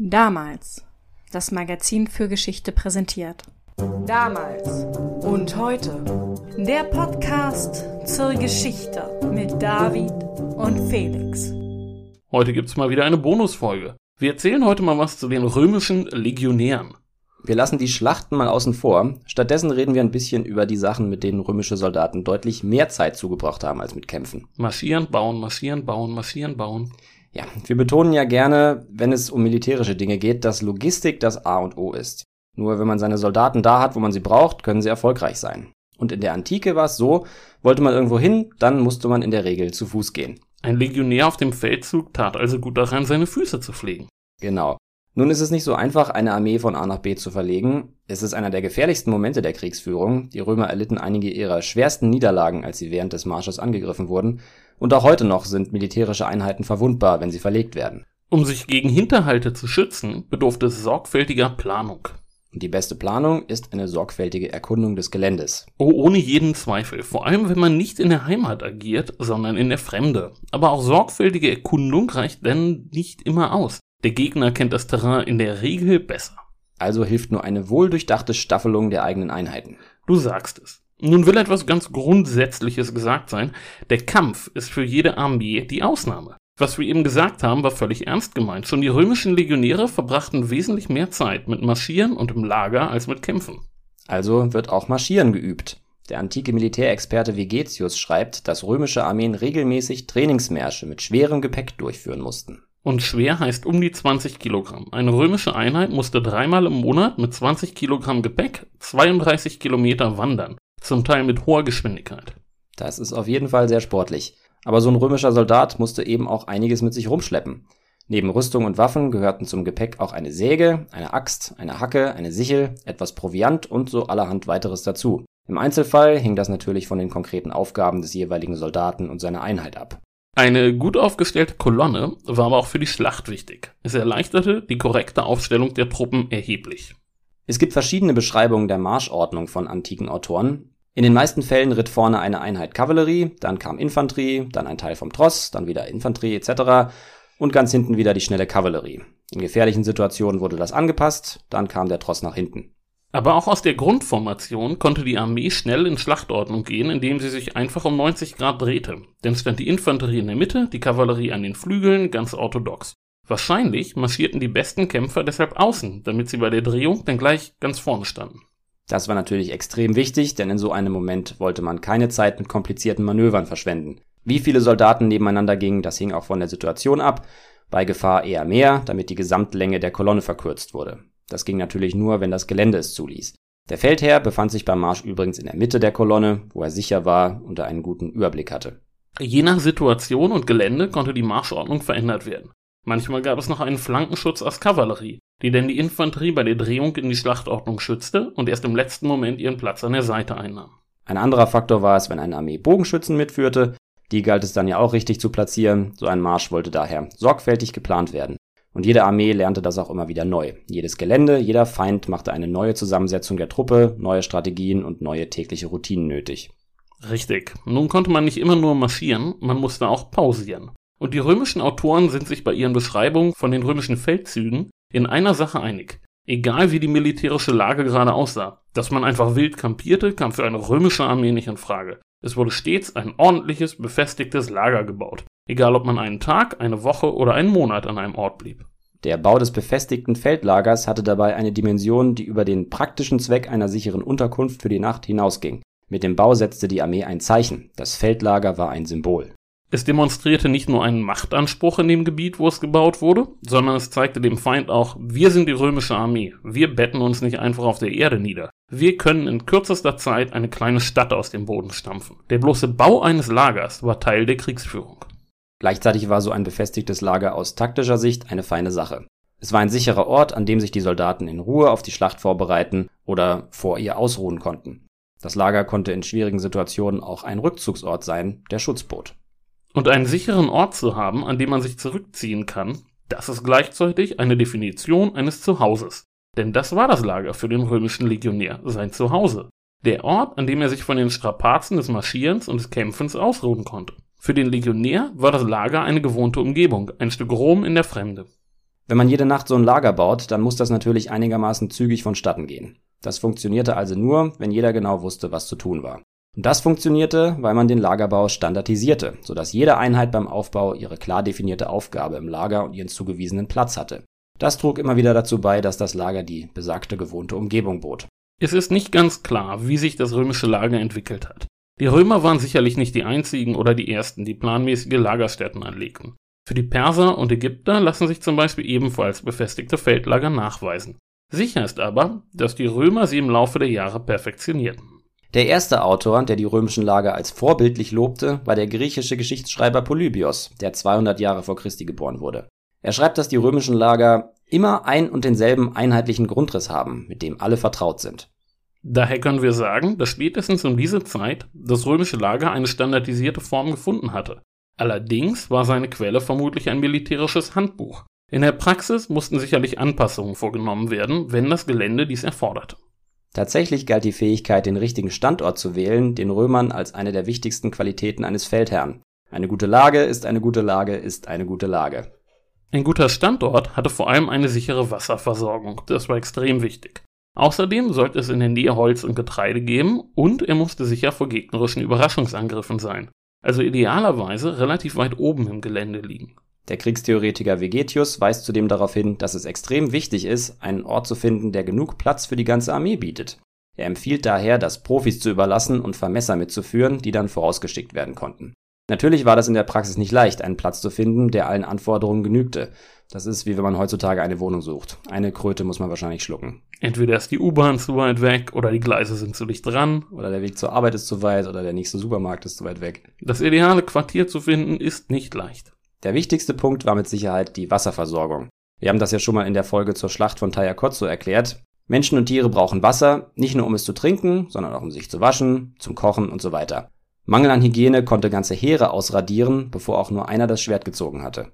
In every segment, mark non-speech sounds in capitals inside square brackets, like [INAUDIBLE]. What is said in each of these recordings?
Damals. Das Magazin für Geschichte präsentiert. Damals und heute. Der Podcast zur Geschichte mit David und Felix. Heute gibt's mal wieder eine Bonusfolge. Wir erzählen heute mal was zu den römischen Legionären. Wir lassen die Schlachten mal außen vor. Stattdessen reden wir ein bisschen über die Sachen, mit denen römische Soldaten deutlich mehr Zeit zugebracht haben als mit Kämpfen. Marschieren, bauen, marschieren, bauen, marschieren, bauen. Ja, wir betonen ja gerne, wenn es um militärische Dinge geht, dass Logistik das A und O ist. Nur wenn man seine Soldaten da hat, wo man sie braucht, können sie erfolgreich sein. Und in der Antike war es so, wollte man irgendwo hin, dann musste man in der Regel zu Fuß gehen. Ein Legionär auf dem Feldzug tat also gut daran, seine Füße zu pflegen. Genau. Nun ist es nicht so einfach, eine Armee von A nach B zu verlegen. Es ist einer der gefährlichsten Momente der Kriegsführung. Die Römer erlitten einige ihrer schwersten Niederlagen, als sie während des Marsches angegriffen wurden. Und auch heute noch sind militärische Einheiten verwundbar, wenn sie verlegt werden. Um sich gegen Hinterhalte zu schützen, bedurfte es sorgfältiger Planung. Und die beste Planung ist eine sorgfältige Erkundung des Geländes. Oh, ohne jeden Zweifel. Vor allem, wenn man nicht in der Heimat agiert, sondern in der Fremde. Aber auch sorgfältige Erkundung reicht denn nicht immer aus. Der Gegner kennt das Terrain in der Regel besser. Also hilft nur eine wohldurchdachte Staffelung der eigenen Einheiten. Du sagst es. Nun will etwas ganz Grundsätzliches gesagt sein. Der Kampf ist für jede Armee die Ausnahme. Was wir eben gesagt haben, war völlig ernst gemeint. Schon die römischen Legionäre verbrachten wesentlich mehr Zeit mit Marschieren und im Lager als mit Kämpfen. Also wird auch Marschieren geübt. Der antike Militärexperte Vegetius schreibt, dass römische Armeen regelmäßig Trainingsmärsche mit schwerem Gepäck durchführen mussten. Und schwer heißt um die 20 Kilogramm. Eine römische Einheit musste dreimal im Monat mit 20 Kilogramm Gepäck 32 Kilometer wandern, zum Teil mit hoher Geschwindigkeit. Das ist auf jeden Fall sehr sportlich. Aber so ein römischer Soldat musste eben auch einiges mit sich rumschleppen. Neben Rüstung und Waffen gehörten zum Gepäck auch eine Säge, eine Axt, eine Hacke, eine Sichel, etwas Proviant und so allerhand weiteres dazu. Im Einzelfall hing das natürlich von den konkreten Aufgaben des jeweiligen Soldaten und seiner Einheit ab. Eine gut aufgestellte Kolonne war aber auch für die Schlacht wichtig. Es erleichterte die korrekte Aufstellung der Truppen erheblich. Es gibt verschiedene Beschreibungen der Marschordnung von antiken Autoren. In den meisten Fällen ritt vorne eine Einheit Kavallerie, dann kam Infanterie, dann ein Teil vom Tross, dann wieder Infanterie etc. und ganz hinten wieder die schnelle Kavallerie. In gefährlichen Situationen wurde das angepasst, dann kam der Tross nach hinten. Aber auch aus der Grundformation konnte die Armee schnell in Schlachtordnung gehen, indem sie sich einfach um 90 Grad drehte. Denn stand die Infanterie in der Mitte, die Kavallerie an den Flügeln, ganz orthodox. Wahrscheinlich marschierten die besten Kämpfer deshalb außen, damit sie bei der Drehung dann gleich ganz vorne standen. Das war natürlich extrem wichtig, denn in so einem Moment wollte man keine Zeit mit komplizierten Manövern verschwenden. Wie viele Soldaten nebeneinander gingen, das hing auch von der Situation ab, bei Gefahr eher mehr, damit die Gesamtlänge der Kolonne verkürzt wurde. Das ging natürlich nur, wenn das Gelände es zuließ. Der Feldherr befand sich beim Marsch übrigens in der Mitte der Kolonne, wo er sicher war und er einen guten Überblick hatte. Je nach Situation und Gelände konnte die Marschordnung verändert werden. Manchmal gab es noch einen Flankenschutz aus Kavallerie, die denn die Infanterie bei der Drehung in die Schlachtordnung schützte und erst im letzten Moment ihren Platz an der Seite einnahm. Ein anderer Faktor war es, wenn eine Armee Bogenschützen mitführte, die galt es dann ja auch richtig zu platzieren, so ein Marsch wollte daher sorgfältig geplant werden. Und jede Armee lernte das auch immer wieder neu. Jedes Gelände, jeder Feind machte eine neue Zusammensetzung der Truppe, neue Strategien und neue tägliche Routinen nötig. Richtig. Nun konnte man nicht immer nur marschieren, man musste auch pausieren. Und die römischen Autoren sind sich bei ihren Beschreibungen von den römischen Feldzügen in einer Sache einig. Egal wie die militärische Lage gerade aussah, dass man einfach wild kampierte, kam für eine römische Armee nicht in Frage. Es wurde stets ein ordentliches, befestigtes Lager gebaut, egal ob man einen Tag, eine Woche oder einen Monat an einem Ort blieb. Der Bau des befestigten Feldlagers hatte dabei eine Dimension, die über den praktischen Zweck einer sicheren Unterkunft für die Nacht hinausging. Mit dem Bau setzte die Armee ein Zeichen, das Feldlager war ein Symbol. Es demonstrierte nicht nur einen Machtanspruch in dem Gebiet, wo es gebaut wurde, sondern es zeigte dem Feind auch, wir sind die römische Armee, wir betten uns nicht einfach auf der Erde nieder. Wir können in kürzester Zeit eine kleine Stadt aus dem Boden stampfen. Der bloße Bau eines Lagers war Teil der Kriegsführung. Gleichzeitig war so ein befestigtes Lager aus taktischer Sicht eine feine Sache. Es war ein sicherer Ort, an dem sich die Soldaten in Ruhe auf die Schlacht vorbereiten oder vor ihr ausruhen konnten. Das Lager konnte in schwierigen Situationen auch ein Rückzugsort sein, der Schutz bot. Und einen sicheren Ort zu haben, an dem man sich zurückziehen kann, das ist gleichzeitig eine Definition eines Zuhauses. Denn das war das Lager für den römischen Legionär, sein Zuhause. Der Ort, an dem er sich von den Strapazen des Marschierens und des Kämpfens ausruhen konnte. Für den Legionär war das Lager eine gewohnte Umgebung, ein Stück Rom in der Fremde. Wenn man jede Nacht so ein Lager baut, dann muss das natürlich einigermaßen zügig vonstatten gehen. Das funktionierte also nur, wenn jeder genau wusste, was zu tun war. Und das funktionierte, weil man den Lagerbau standardisierte, sodass jede Einheit beim Aufbau ihre klar definierte Aufgabe im Lager und ihren zugewiesenen Platz hatte. Das trug immer wieder dazu bei, dass das Lager die besagte gewohnte Umgebung bot. Es ist nicht ganz klar, wie sich das römische Lager entwickelt hat. Die Römer waren sicherlich nicht die einzigen oder die ersten, die planmäßige Lagerstätten anlegten. Für die Perser und Ägypter lassen sich zum Beispiel ebenfalls befestigte Feldlager nachweisen. Sicher ist aber, dass die Römer sie im Laufe der Jahre perfektionierten. Der erste Autor, der die römischen Lager als vorbildlich lobte, war der griechische Geschichtsschreiber Polybios, der 200 Jahre vor Christi geboren wurde. Er schreibt, dass die römischen Lager immer ein und denselben einheitlichen Grundriss haben, mit dem alle vertraut sind. Daher können wir sagen, dass spätestens um diese Zeit das römische Lager eine standardisierte Form gefunden hatte. Allerdings war seine Quelle vermutlich ein militärisches Handbuch. In der Praxis mussten sicherlich Anpassungen vorgenommen werden, wenn das Gelände dies erforderte. Tatsächlich galt die Fähigkeit, den richtigen Standort zu wählen, den Römern als eine der wichtigsten Qualitäten eines Feldherrn. Eine gute Lage ist eine gute Lage ist eine gute Lage. Ein guter Standort hatte vor allem eine sichere Wasserversorgung, das war extrem wichtig. Außerdem sollte es in der Nähe Holz und Getreide geben und er musste sicher vor gegnerischen Überraschungsangriffen sein, also idealerweise relativ weit oben im Gelände liegen. Der Kriegstheoretiker Vegetius weist zudem darauf hin, dass es extrem wichtig ist, einen Ort zu finden, der genug Platz für die ganze Armee bietet. Er empfiehlt daher, das Profis zu überlassen und Vermesser mitzuführen, die dann vorausgeschickt werden konnten. Natürlich war das in der Praxis nicht leicht, einen Platz zu finden, der allen Anforderungen genügte. Das ist wie wenn man heutzutage eine Wohnung sucht. Eine Kröte muss man wahrscheinlich schlucken. Entweder ist die U-Bahn zu weit weg oder die Gleise sind zu dicht dran. Oder der Weg zur Arbeit ist zu weit oder der nächste Supermarkt ist zu weit weg. Das ideale Quartier zu finden ist nicht leicht. Der wichtigste Punkt war mit Sicherheit die Wasserversorgung. Wir haben das ja schon mal in der Folge zur Schlacht von Tayakotsu erklärt. Menschen und Tiere brauchen Wasser, nicht nur um es zu trinken, sondern auch um sich zu waschen, zum Kochen und so weiter. Mangel an Hygiene konnte ganze Heere ausradieren, bevor auch nur einer das Schwert gezogen hatte.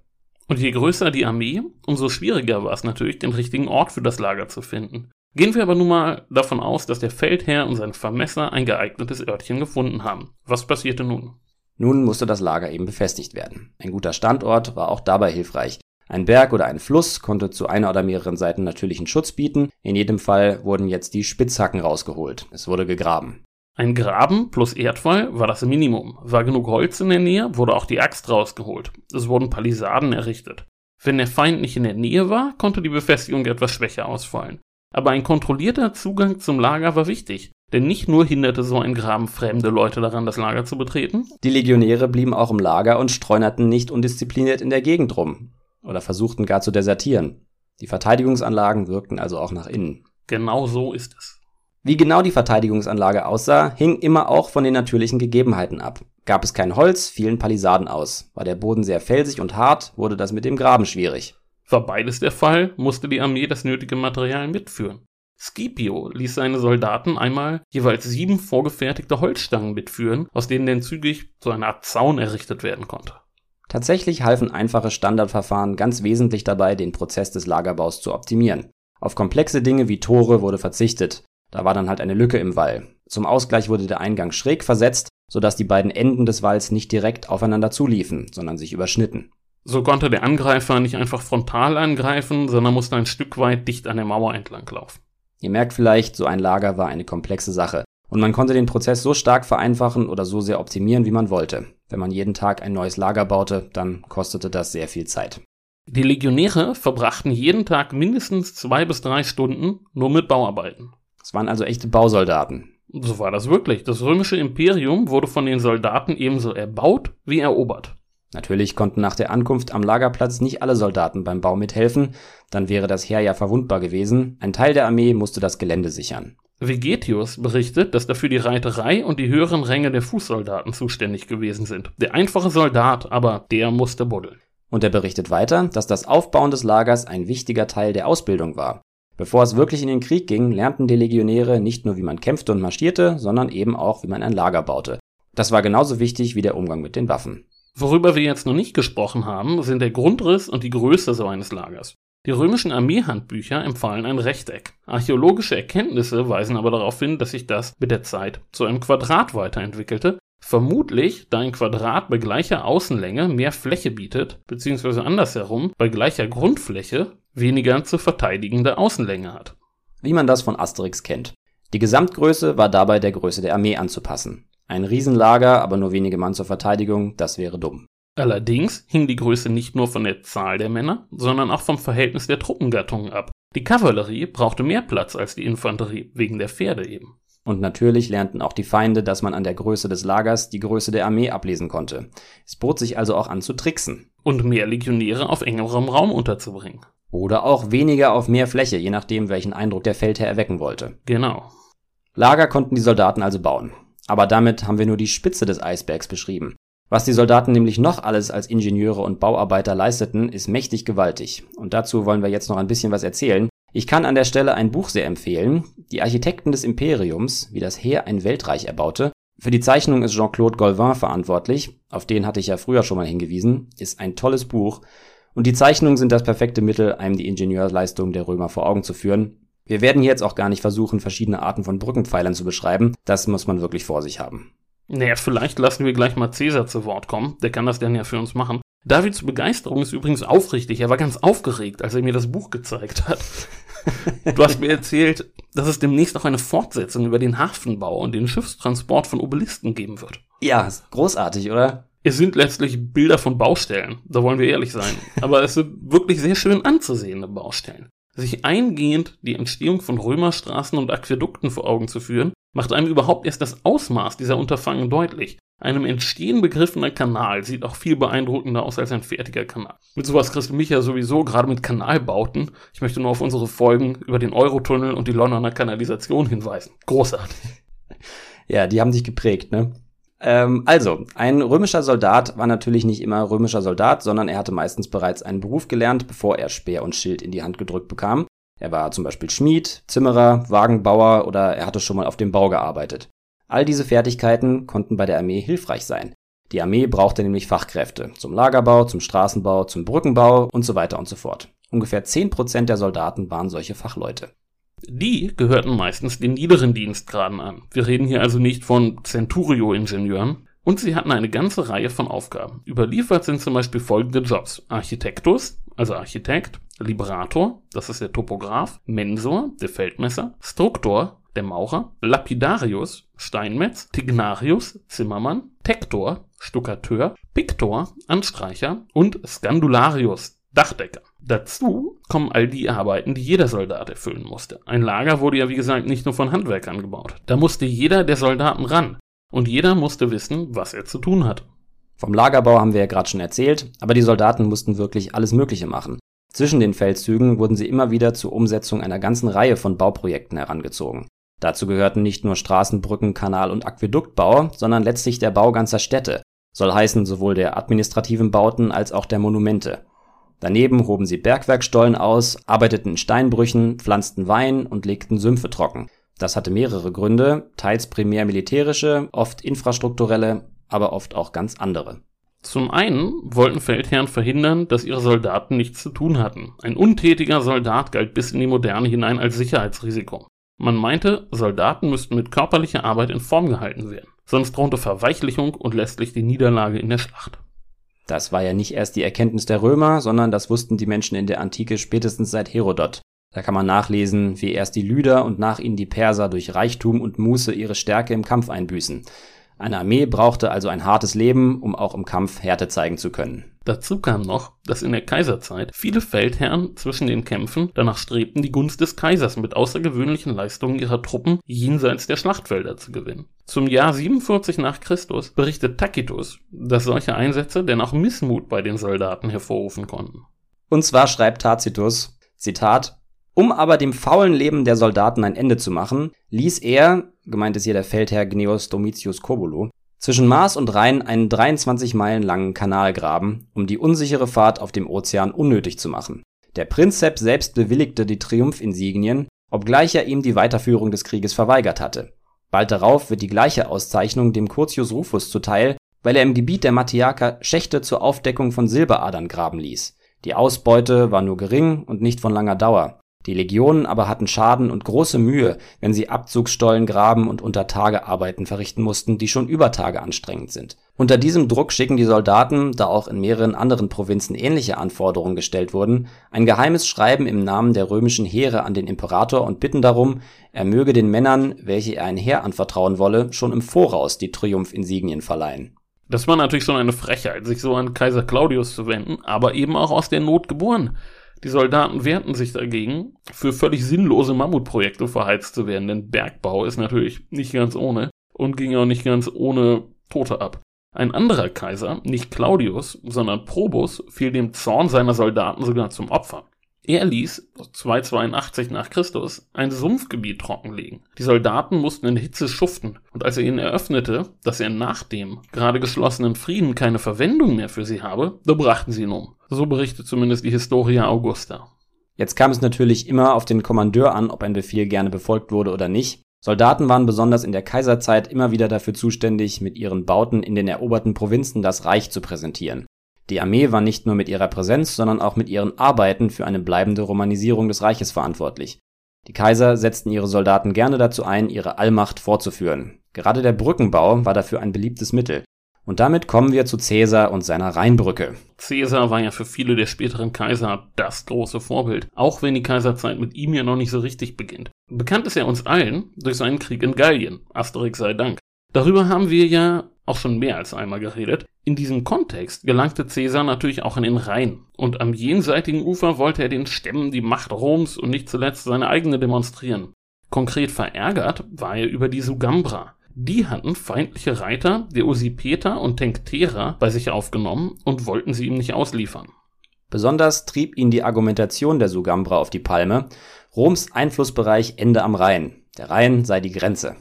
Und je größer die Armee, umso schwieriger war es natürlich, den richtigen Ort für das Lager zu finden. Gehen wir aber nun mal davon aus, dass der Feldherr und sein Vermesser ein geeignetes Örtchen gefunden haben. Was passierte nun? Nun musste das Lager eben befestigt werden. Ein guter Standort war auch dabei hilfreich. Ein Berg oder ein Fluss konnte zu einer oder mehreren Seiten natürlichen Schutz bieten. In jedem Fall wurden jetzt die Spitzhacken rausgeholt. Es wurde gegraben. Ein Graben plus Erdfall war das Minimum. War genug Holz in der Nähe, wurde auch die Axt rausgeholt. Es wurden Palisaden errichtet. Wenn der Feind nicht in der Nähe war, konnte die Befestigung etwas schwächer ausfallen. Aber ein kontrollierter Zugang zum Lager war wichtig. Denn nicht nur hinderte so ein Graben fremde Leute daran, das Lager zu betreten. Die Legionäre blieben auch im Lager und streunerten nicht undiszipliniert in der Gegend rum. Oder versuchten gar zu desertieren. Die Verteidigungsanlagen wirkten also auch nach innen. Genau so ist es. Wie genau die Verteidigungsanlage aussah, hing immer auch von den natürlichen Gegebenheiten ab. Gab es kein Holz, fielen Palisaden aus. War der Boden sehr felsig und hart, wurde das mit dem Graben schwierig. War beides der Fall, musste die Armee das nötige Material mitführen. Scipio ließ seine Soldaten einmal jeweils sieben vorgefertigte Holzstangen mitführen, aus denen dann zügig so eine Art Zaun errichtet werden konnte. Tatsächlich halfen einfache Standardverfahren ganz wesentlich dabei, den Prozess des Lagerbaus zu optimieren. Auf komplexe Dinge wie Tore wurde verzichtet. Da war dann halt eine Lücke im Wall. Zum Ausgleich wurde der Eingang schräg versetzt, sodass die beiden Enden des Walls nicht direkt aufeinander zuliefen, sondern sich überschnitten. So konnte der Angreifer nicht einfach frontal angreifen, sondern musste ein Stück weit dicht an der Mauer entlang laufen. Ihr merkt vielleicht, so ein Lager war eine komplexe Sache. Und man konnte den Prozess so stark vereinfachen oder so sehr optimieren, wie man wollte. Wenn man jeden Tag ein neues Lager baute, dann kostete das sehr viel Zeit. Die Legionäre verbrachten jeden Tag mindestens zwei bis drei Stunden nur mit Bauarbeiten. Es waren also echte Bausoldaten. So war das wirklich. Das römische Imperium wurde von den Soldaten ebenso erbaut wie erobert. Natürlich konnten nach der Ankunft am Lagerplatz nicht alle Soldaten beim Bau mithelfen, dann wäre das Heer ja verwundbar gewesen. Ein Teil der Armee musste das Gelände sichern. Vegetius berichtet, dass dafür die Reiterei und die höheren Ränge der Fußsoldaten zuständig gewesen sind. Der einfache Soldat aber, der musste buddeln. Und er berichtet weiter, dass das Aufbauen des Lagers ein wichtiger Teil der Ausbildung war. Bevor es wirklich in den Krieg ging, lernten die Legionäre nicht nur, wie man kämpfte und marschierte, sondern eben auch, wie man ein Lager baute. Das war genauso wichtig wie der Umgang mit den Waffen. Worüber wir jetzt noch nicht gesprochen haben, sind der Grundriss und die Größe so eines Lagers. Die römischen Armeehandbücher empfahlen ein Rechteck. Archäologische Erkenntnisse weisen aber darauf hin, dass sich das mit der Zeit zu einem Quadrat weiterentwickelte, vermutlich da ein Quadrat bei gleicher Außenlänge mehr Fläche bietet, beziehungsweise andersherum, bei gleicher Grundfläche weniger zu verteidigende Außenlänge hat. Wie man das von Asterix kennt. Die Gesamtgröße war dabei der Größe der Armee anzupassen. Ein Riesenlager, aber nur wenige Mann zur Verteidigung, das wäre dumm. Allerdings hing die Größe nicht nur von der Zahl der Männer, sondern auch vom Verhältnis der Truppengattungen ab. Die Kavallerie brauchte mehr Platz als die Infanterie, wegen der Pferde eben. Und natürlich lernten auch die Feinde, dass man an der Größe des Lagers die Größe der Armee ablesen konnte. Es bot sich also auch an zu tricksen. Und mehr Legionäre auf engerem Raum unterzubringen. Oder auch weniger auf mehr Fläche, je nachdem, welchen Eindruck der Feldherr erwecken wollte. Genau. Lager konnten die Soldaten also bauen. Aber damit haben wir nur die Spitze des Eisbergs beschrieben. Was die Soldaten nämlich noch alles als Ingenieure und Bauarbeiter leisteten, ist mächtig gewaltig. Und dazu wollen wir jetzt noch ein bisschen was erzählen. Ich kann an der Stelle ein Buch sehr empfehlen. Die Architekten des Imperiums, wie das Heer ein Weltreich erbaute. Für die Zeichnung ist Jean-Claude Golvin verantwortlich. Auf den hatte ich ja früher schon mal hingewiesen. Ist ein tolles Buch. Und die Zeichnungen sind das perfekte Mittel, einem die Ingenieursleistung der Römer vor Augen zu führen. Wir werden hier jetzt auch gar nicht versuchen, verschiedene Arten von Brückenpfeilern zu beschreiben. Das muss man wirklich vor sich haben. Naja, vielleicht lassen wir gleich mal Cäsar zu Wort kommen. Der kann das dann ja für uns machen. Davids Begeisterung ist übrigens aufrichtig. Er war ganz aufgeregt, als er mir das Buch gezeigt hat. [LAUGHS] Du hast mir erzählt, dass es demnächst auch eine Fortsetzung über den Hafenbau und den Schiffstransport von Obelisken geben wird. Ja, großartig, oder? Es sind letztlich Bilder von Baustellen, da wollen wir ehrlich sein. Aber es sind wirklich sehr schön anzusehende Baustellen. Sich eingehend die Entstehung von Römerstraßen und Aquädukten vor Augen zu führen, macht einem überhaupt erst das Ausmaß dieser Unterfangen deutlich. Einem entstehen begriffener Kanal sieht auch viel beeindruckender aus als ein fertiger Kanal. Mit sowas kriegst du mich ja sowieso, gerade mit Kanalbauten. Ich möchte nur auf unsere Folgen über den Eurotunnel und die Londoner Kanalisation hinweisen. Großartig. Ja, die haben sich geprägt, ne? Ähm, also, ein römischer Soldat war natürlich nicht immer römischer Soldat, sondern er hatte meistens bereits einen Beruf gelernt, bevor er Speer und Schild in die Hand gedrückt bekam. Er war zum Beispiel Schmied, Zimmerer, Wagenbauer oder er hatte schon mal auf dem Bau gearbeitet. All diese Fertigkeiten konnten bei der Armee hilfreich sein. Die Armee brauchte nämlich Fachkräfte zum Lagerbau, zum Straßenbau, zum Brückenbau und so weiter und so fort. Ungefähr 10% der Soldaten waren solche Fachleute. Die gehörten meistens den niederen Dienstgraden an. Wir reden hier also nicht von Centurio-Ingenieuren. Und sie hatten eine ganze Reihe von Aufgaben. Überliefert sind zum Beispiel folgende Jobs. Architektus, also Architekt, Liberator, das ist der Topograph, Mensor, der Feldmesser, Struktor, der Maurer, Lapidarius, Steinmetz, Tignarius, Zimmermann, Tektor, Stuckateur, Piktor, Anstreicher und Scandularius, Dachdecker. Dazu kommen all die Arbeiten, die jeder Soldat erfüllen musste. Ein Lager wurde ja wie gesagt nicht nur von Handwerkern gebaut. Da musste jeder der Soldaten ran. Und jeder musste wissen, was er zu tun hat. Vom Lagerbau haben wir ja gerade schon erzählt, aber die Soldaten mussten wirklich alles Mögliche machen. Zwischen den Feldzügen wurden sie immer wieder zur Umsetzung einer ganzen Reihe von Bauprojekten herangezogen. Dazu gehörten nicht nur Straßen, Brücken, Kanal und Aquäduktbau, sondern letztlich der Bau ganzer Städte, soll heißen sowohl der administrativen Bauten als auch der Monumente. Daneben hoben sie Bergwerkstollen aus, arbeiteten in Steinbrüchen, pflanzten Wein und legten Sümpfe trocken. Das hatte mehrere Gründe, teils primär militärische, oft infrastrukturelle, aber oft auch ganz andere. Zum einen wollten Feldherren verhindern, dass ihre Soldaten nichts zu tun hatten. Ein untätiger Soldat galt bis in die Moderne hinein als Sicherheitsrisiko. Man meinte, Soldaten müssten mit körperlicher Arbeit in Form gehalten werden, sonst drohte Verweichlichung und letztlich die Niederlage in der Schlacht. Das war ja nicht erst die Erkenntnis der Römer, sondern das wussten die Menschen in der Antike spätestens seit Herodot. Da kann man nachlesen, wie erst die Lyder und nach ihnen die Perser durch Reichtum und Muße ihre Stärke im Kampf einbüßen. Eine Armee brauchte also ein hartes Leben, um auch im Kampf Härte zeigen zu können. Dazu kam noch, dass in der Kaiserzeit viele Feldherren zwischen den Kämpfen danach strebten, die Gunst des Kaisers mit außergewöhnlichen Leistungen ihrer Truppen jenseits der Schlachtfelder zu gewinnen. Zum Jahr 47 nach Christus berichtet Tacitus, dass solche Einsätze denn auch Missmut bei den Soldaten hervorrufen konnten. Und zwar schreibt Tacitus, Zitat, um aber dem faulen Leben der Soldaten ein Ende zu machen, ließ er, gemeint ist hier der Feldherr Gnaeus Domitius Corbulo, zwischen Mars und Rhein einen 23 Meilen langen Kanal graben, um die unsichere Fahrt auf dem Ozean unnötig zu machen. Der Prinzeps selbst bewilligte die Triumphinsignien, obgleich er ihm die Weiterführung des Krieges verweigert hatte. Bald darauf wird die gleiche Auszeichnung dem Curtius Rufus zuteil, weil er im Gebiet der Mattiaker Schächte zur Aufdeckung von Silberadern graben ließ. Die Ausbeute war nur gering und nicht von langer Dauer Die Legionen aber hatten Schaden und große Mühe, wenn sie Abzugsstollen graben und unter Tage Arbeiten verrichten mussten, die schon über Tage anstrengend sind. Unter diesem Druck schicken die Soldaten, da auch in mehreren anderen Provinzen ähnliche Anforderungen gestellt wurden, ein geheimes Schreiben im Namen der römischen Heere an den Imperator und bitten darum, er möge den Männern, welche er ein Heer anvertrauen wolle, schon im Voraus die Triumphinsignien verleihen. Das war natürlich schon eine Frechheit, sich so an Kaiser Claudius zu wenden, aber eben auch aus der Not geboren. Die Soldaten wehrten sich dagegen, für völlig sinnlose Mammutprojekte verheizt zu werden, denn Bergbau ist natürlich nicht ganz ohne und ging auch nicht ganz ohne Tote ab. Ein anderer Kaiser, nicht Claudius, sondern Probus, fiel dem Zorn seiner Soldaten sogar zum Opfer. Er ließ 282 nach Christus ein Sumpfgebiet trockenlegen. Die Soldaten mussten in Hitze schuften, und als er ihnen eröffnete, dass er nach dem gerade geschlossenen Frieden keine Verwendung mehr für sie habe, da brachten sie ihn um. So berichtet zumindest die Historia Augusta. Jetzt kam es natürlich immer auf den Kommandeur an, ob ein Befehl gerne befolgt wurde oder nicht. Soldaten waren besonders in der Kaiserzeit immer wieder dafür zuständig, mit ihren Bauten in den eroberten Provinzen das Reich zu präsentieren. Die Armee war nicht nur mit ihrer Präsenz, sondern auch mit ihren Arbeiten für eine bleibende Romanisierung des Reiches verantwortlich. Die Kaiser setzten ihre Soldaten gerne dazu ein, ihre Allmacht fortzuführen. Gerade der Brückenbau war dafür ein beliebtes Mittel. Und damit kommen wir zu Caesar und seiner Rheinbrücke. Caesar war ja für viele der späteren Kaiser das große Vorbild, auch wenn die Kaiserzeit mit ihm ja noch nicht so richtig beginnt. Bekannt ist er uns allen durch seinen Krieg in Gallien, Asterix sei Dank. Darüber haben wir ja auch schon mehr als einmal geredet. In diesem Kontext gelangte Caesar natürlich auch in den Rhein, und am jenseitigen Ufer wollte er den Stämmen die Macht Roms und nicht zuletzt seine eigene demonstrieren. Konkret verärgert war er über die Sugambra. Die hatten feindliche Reiter der Usipeter und Tenctera bei sich aufgenommen und wollten sie ihm nicht ausliefern. Besonders trieb ihn die Argumentation der Sugambra auf die Palme. Roms Einflussbereich ende am Rhein. Der Rhein sei die Grenze.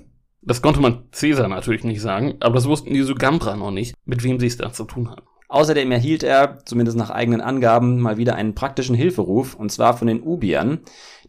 Das konnte man Caesar natürlich nicht sagen, aber das wussten die Sugambra noch nicht, mit wem sie es da zu tun hatten. Außerdem erhielt er, zumindest nach eigenen Angaben, mal wieder einen praktischen Hilferuf, und zwar von den Ubiern,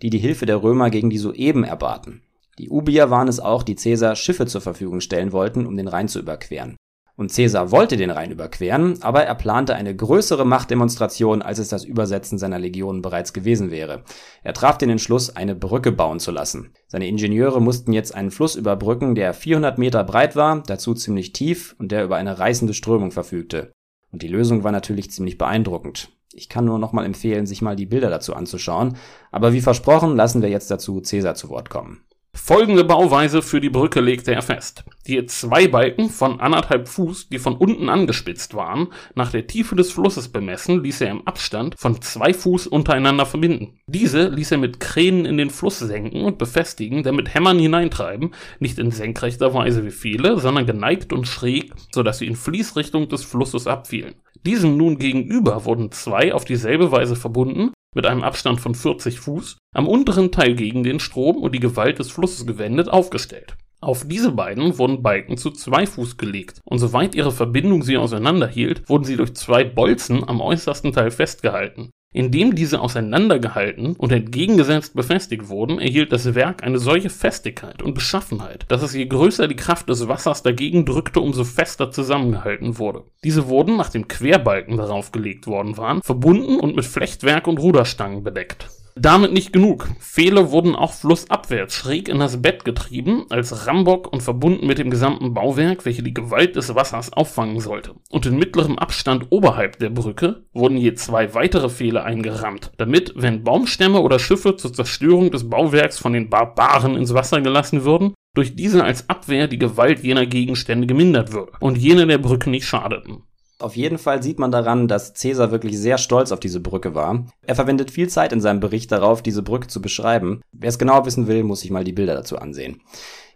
die die Hilfe der Römer gegen die Sueben erbaten. Die Ubier waren es auch, die Caesar Schiffe zur Verfügung stellen wollten, um den Rhein zu überqueren. Und Caesar wollte den Rhein überqueren, aber er plante eine größere Machtdemonstration, als es das Übersetzen seiner Legionen bereits gewesen wäre. Er traf den Entschluss, eine Brücke bauen zu lassen. Seine Ingenieure mussten jetzt einen Fluss überbrücken, der 400 Meter breit war, dazu ziemlich tief und der über eine reißende Strömung verfügte. Und die Lösung war natürlich ziemlich beeindruckend. Ich kann nur noch mal empfehlen, sich mal die Bilder dazu anzuschauen. Aber wie versprochen, lassen wir jetzt dazu Caesar zu Wort kommen. Folgende Bauweise für die Brücke legte er fest. Die zwei Balken von anderthalb Fuß, die von unten angespitzt waren, nach der Tiefe des Flusses bemessen, ließ er im Abstand von zwei Fuß untereinander verbinden. Diese ließ er mit Kränen in den Fluss senken und befestigen, der mit Hämmern hineintreiben, nicht in senkrechter Weise wie viele, sondern geneigt und schräg, so dass sie in Fließrichtung des Flusses abfielen. Diesen nun gegenüber wurden zwei auf dieselbe Weise verbunden, mit einem Abstand von 40 Fuß, am unteren Teil gegen den Strom und die Gewalt des Flusses gewendet aufgestellt. Auf diese beiden wurden Balken zu zwei Fuß gelegt, und soweit ihre Verbindung sie auseinanderhielt, wurden sie durch zwei Bolzen am äußersten Teil festgehalten. Indem diese auseinandergehalten und entgegengesetzt befestigt wurden, erhielt das Werk eine solche Festigkeit und Beschaffenheit, dass es je größer die Kraft des Wassers dagegen drückte, umso fester zusammengehalten wurde. Diese wurden, nachdem Querbalken darauf gelegt worden waren, verbunden und mit Flechtwerk und Ruderstangen bedeckt. Damit nicht genug. Pfähle wurden auch flussabwärts schräg in das Bett getrieben, als Rambock und verbunden mit dem gesamten Bauwerk, welche die Gewalt des Wassers auffangen sollte. Und in mittlerem Abstand oberhalb der Brücke wurden je zwei weitere Pfähle eingerammt, damit, wenn Baumstämme oder Schiffe zur Zerstörung des Bauwerks von den Barbaren ins Wasser gelassen würden, durch diese als Abwehr die Gewalt jener Gegenstände gemindert würde und jene der Brücke nicht schadeten. Auf jeden Fall sieht man daran, dass Caesar wirklich sehr stolz auf diese Brücke war. Er verwendet viel Zeit in seinem Bericht darauf, diese Brücke zu beschreiben. Wer es genau wissen will, muss sich mal die Bilder dazu ansehen.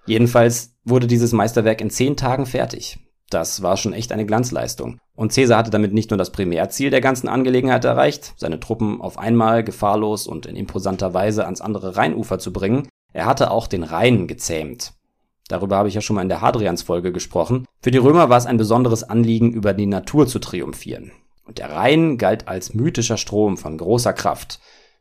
Jedenfalls wurde dieses Meisterwerk in zehn Tagen fertig. Das war schon echt eine Glanzleistung. Und Caesar hatte damit nicht nur das Primärziel der ganzen Angelegenheit erreicht, seine Truppen auf einmal gefahrlos und in imposanter Weise ans andere Rheinufer zu bringen, er hatte auch den Rhein gezähmt. Darüber habe ich ja schon mal in der Hadrians-Folge gesprochen. Für die Römer war es ein besonderes Anliegen, über die Natur zu triumphieren. Und der Rhein galt als mythischer Strom von großer Kraft.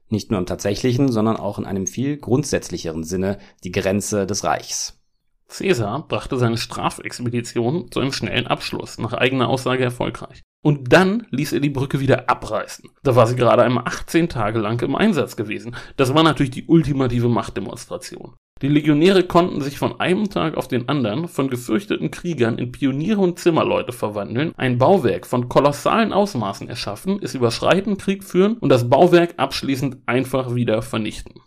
Nicht nur im tatsächlichen, sondern auch in einem viel grundsätzlicheren Sinne die Grenze des Reichs. Caesar brachte seine Strafexpedition zu einem schnellen Abschluss, nach eigener Aussage erfolgreich. Und dann ließ er die Brücke wieder abreißen. Da war sie gerade einmal 18 Tage lang im Einsatz gewesen. Das war natürlich die ultimative Machtdemonstration. Die Legionäre konnten sich von einem Tag auf den anderen von gefürchteten Kriegern in Pioniere und Zimmerleute verwandeln, ein Bauwerk von kolossalen Ausmaßen erschaffen, es überschreiten, Krieg führen und das Bauwerk abschließend einfach wieder vernichten.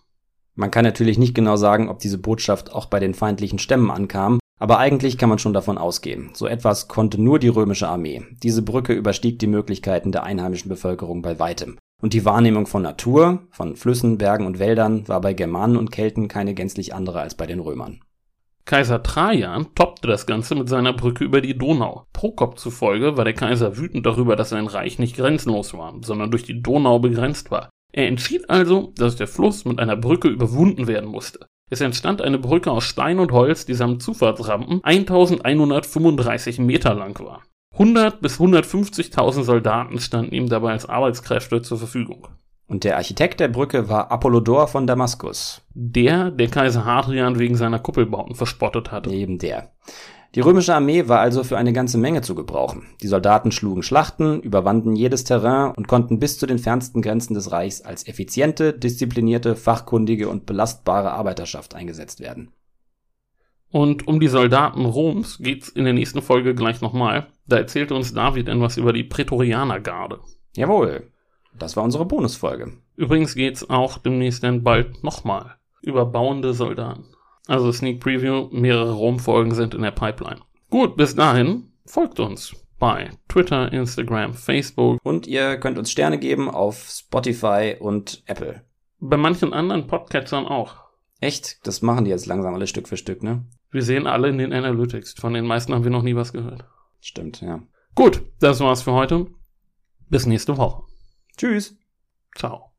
Man kann natürlich nicht genau sagen, ob diese Botschaft auch bei den feindlichen Stämmen ankam, aber eigentlich kann man schon davon ausgehen. So etwas konnte nur die römische Armee. Diese Brücke überstieg die Möglichkeiten der einheimischen Bevölkerung bei weitem. Und die Wahrnehmung von Natur, von Flüssen, Bergen und Wäldern war bei Germanen und Kelten keine gänzlich andere als bei den Römern. Kaiser Trajan toppte das Ganze mit seiner Brücke über die Donau. Prokop zufolge war der Kaiser wütend darüber, dass sein Reich nicht grenzenlos war, sondern durch die Donau begrenzt war. Er entschied also, dass der Fluss mit einer Brücke überwunden werden musste. Es entstand eine Brücke aus Stein und Holz, die samt Zufahrtsrampen 1135 Meter lang war. 100 bis 150.000 Soldaten standen ihm dabei als Arbeitskräfte zur Verfügung. Und der Architekt der Brücke war Apollodor von Damaskus. Der, der Kaiser Hadrian wegen seiner Kuppelbauten verspottet hatte. Eben der. Die römische Armee war also für eine ganze Menge zu gebrauchen. Die Soldaten schlugen Schlachten, überwanden jedes Terrain und konnten bis zu den fernsten Grenzen des Reichs als effiziente, disziplinierte, fachkundige und belastbare Arbeiterschaft eingesetzt werden. Und um die Soldaten Roms geht's in der nächsten Folge gleich nochmal. Da erzählte uns David etwas über die Prätorianergarde. Jawohl. Das war unsere Bonusfolge. Übrigens geht's auch demnächst dann bald nochmal über bauende Soldaten. Also Sneak Preview, mehrere Rom-Folgen sind in der Pipeline. Gut, bis dahin, folgt uns bei Twitter, Instagram, Facebook. Und ihr könnt uns Sterne geben auf Spotify und Apple. Bei manchen anderen Podcatchern auch. Echt? Das machen die jetzt langsam alle Stück für Stück, ne? Wir sehen alle in den Analytics. Von den meisten haben wir noch nie was gehört. Stimmt, ja. Gut, das war's für heute. Bis nächste Woche. Tschüss. Ciao.